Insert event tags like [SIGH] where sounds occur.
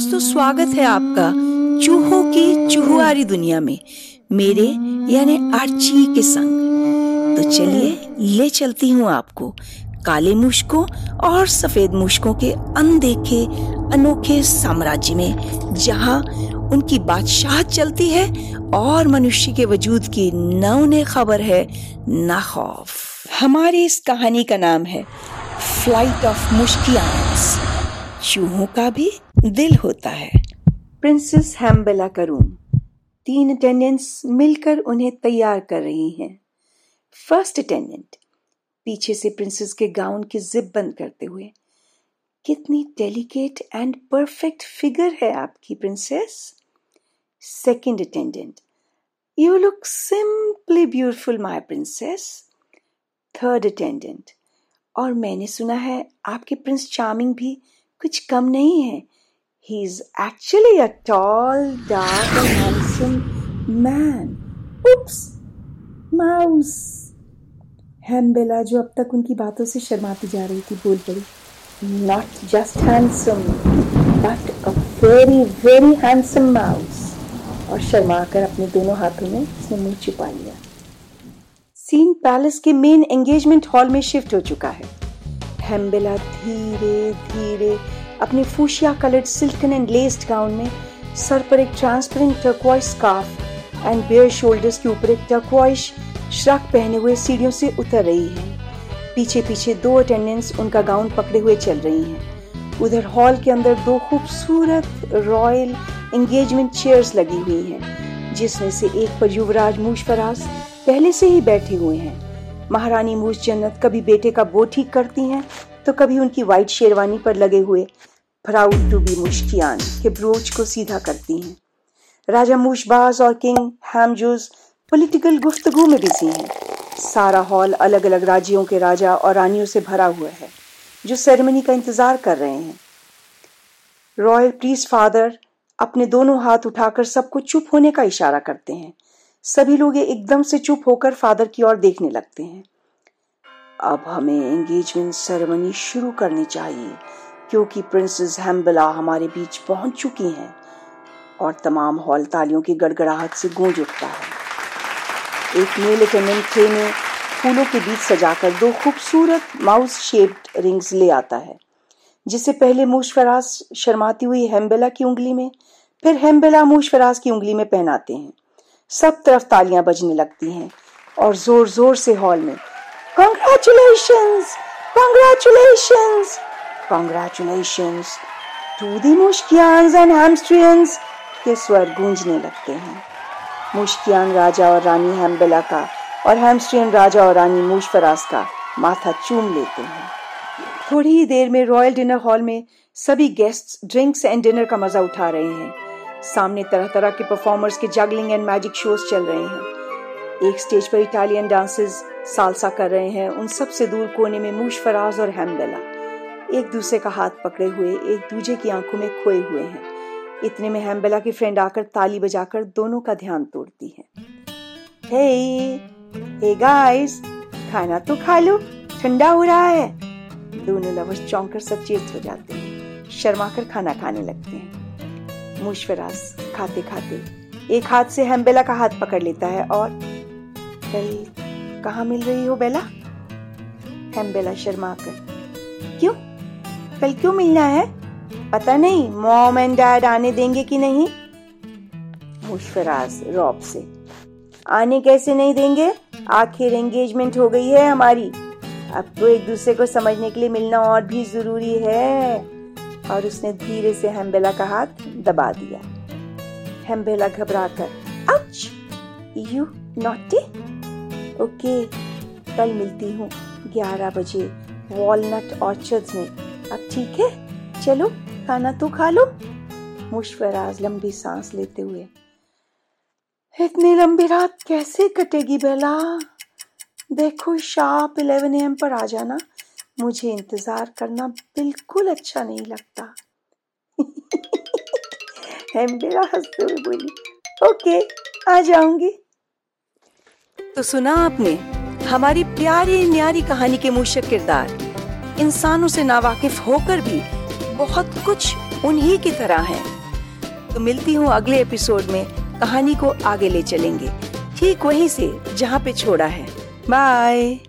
दोस्तों, स्वागत है आपका चूहों की चूहुआरी दुनिया में, मेरे यानी आर्ची के संग। तो चलिए, ले चलती हूँ आपको काले मुश्कों और सफ़ेद मुश्कों के अनदेखे, अनोखे साम्राज्य में, जहाँ उनकी बादशाह चलती है और मनुष्य के वजूद की न उन्हें खबर है, न खौफ। हमारी इस कहानी का नाम है फ़्लाइट ऑफ़ मुश्किया चूहों का भी दिल होता है। प्रिंसेस हैम्बेला का रूम तीन अटेंडेंट्स मिलकर उन्हें तैयार कर रही हैं। फ़र्स्ट अटेंडेंट पीछे से प्रिंसेस के गाउन की जिप बंद करते हुए, कितनी डेलिकेट एंड परफेक्ट फिगर है आपकी princess second attendant you look simply beautiful my princess third attendant और मैंने सुना है आपके प्रिंस चार्मिंग भी कुछ कम नहीं है। Is actually a tall dark and handsome man oops mouse Hembela जो अब तक उनकी बातों से शर्माती जा रही थी, बोल पड़ी not just handsome but a very very handsome mouse और शर्मा कर अपने दोनों हाथों में उसने मुँह छुपा लिया। सीन पैलेस के मेन एंगेजमेंट हॉल में शिफ्ट हो चुका है। हेम्बेला धीरे धीरे अपने fuchsia coloured silken and laced gown में, सर पर एक transparent turquoise scarf and bare shoulders के ऊपर एक टर्कवाइज श्रक पहने हुए सीढ़ियों से उतर रही है। पीछे पीछे दो अटेंडेंट्स उनका गाउन पकड़े हुए चल रही हैं। उधर हॉल के अंदर दो खूबसूरत रॉयल एंगेजमेंट चेयर्स लगी हुई हैं, जिसमें से एक पर युवराज मूश फराज पहले से ही बैठे हुए हैं। महारानी मूस जन्नत कभी बेटे का बो ठीक करती हैं तो कभी उनकी वाइट शेरवानी पर लगे हुए प्राउड टू बी मुश्कियान के ब्रोच को सीधा करती हैं। राजा मुशबाज और किंग हैमजूज पॉलिटिकल गुफ्तगु में बिज़ी हैं। सारा हॉल अलग अलग राज्यों के राजा और रानियों से भरा हुआ है, जो सेरेमनी का इंतज़ार कर रहे हैं। रॉयल प्रीस फादर अपने दोनों हाथ उठाकर सबको चुप होने का इशारा करते हैं। सभी लोग एकदम से चुप होकर फादर की ओर देखने लगते हैं। अब हमें एंगेजमेंट सेरेमनी शुरू करनी चाहिए, क्योंकि प्रिंसेस हैम्बला हमारे बीच पहुँच चुकी हैं और तमाम हॉल तालियों की गड़गड़ाहट से गूंज उठता है। एक मेल अटेंडेंट ट्रे में फूलों के बीच सजाकर दो खूबसूरत माउस शेप्ड रिंग्स ले आता है, जिसे पहले मूशफराज शर्माती हुई हेम्बेला की उंगली में, फिर हेम्बेला मूशफराज की उंगली में पहनाते हैं। सब तरफ़ तालियाँ बजने लगती हैं और ज़ोर ज़ोर से हॉल में, Congratulations! Congratulations! Congratulations to the मुश्कियान एंड Hamstrians के स्वर गूंजने लगते हैं मुश्कियान राजा और रानी हैम्बेला का और हैमस्ट्रियन राजा और रानी मूशफराज का माथा चूम लेते हैं थोड़ी ही देर में रॉयल डिनर हॉल में सभी गेस्ट्स ड्रिंक्स एंड डिनर का मज़ा उठा रहे हैं सामने तरह तरह के परफॉर्मर्स के जगलिंग एंड मैजिक शोज़ चल रहे हैं। एक स्टेज पर इटालियन डांसेस सालसा कर रहे हैं, उन सबसे दूर कोने में मूश फराज और हेमबेला एक दूसरे का हाथ पकड़े हुए, एक दूजे की आँखों में खोए हुए हैं। इतने में हेमबेला की फ्रेंड आकर ताली बजाकर दोनों का ध्यान तोड़ती है। हे हे गाइस खाना तो खा लो, ठंडा हो रहा है। दोनों लवर्स चौंकर सचेत हो जाते हैं। शर्मा कर खाना खाने लगते हैं। मुशफराज खाते खाते। एक हाथ से हेम्बेला का हाथ पकड़ लेता है और कल कहा मिल रही हो बेला? हेम बेला शर्मा कर क्यों? कल क्यों मिलना है? पता नहीं, मॉम एंड डैड आने देंगे कि नहीं? मुशफराज रॉब से। आने कैसे नहीं देंगे? आखिर एंगेजमेंट हो गई है हमारी। अब तो एक दूसरे को समझने के लिए मिलना और भी ज़रूरी है। और उसने धीरे से हेम्बेला का हाथ दबा दिया। हेम्बेला घबरा कर अच, यू नॉटी? ओके, कल मिलती हूँ ग्यारह बजे वॉलनट ऑर्चर्ड में। अब ठीक है, चलो, खाना तो खा लो। मुशफराज लंबी सांस लेते हुए, इतनी लंबी रात कैसे कटेगी बेला? देखो, शार्प इलेवन एम पर आ जाना। मुझे इंतज़ार करना बिल्कुल अच्छा नहीं लगता। [LAUGHS] हेम्बेरा हँसते हुए बोली। ओके, आ जाऊँगी। तो सुना आपने, हमारी प्यारी न्यारी कहानी के मूशक किरदार। इंसानों से नावाकिफ होकर भी बहुत कुछ उन्हीं की तरह हैं। तो मिलती हूँ अगले एपिसोड में, कहानी को आगे ले चलेंगे। ठीक वहीं से, जहाँ पे छोड़ा है। बाय।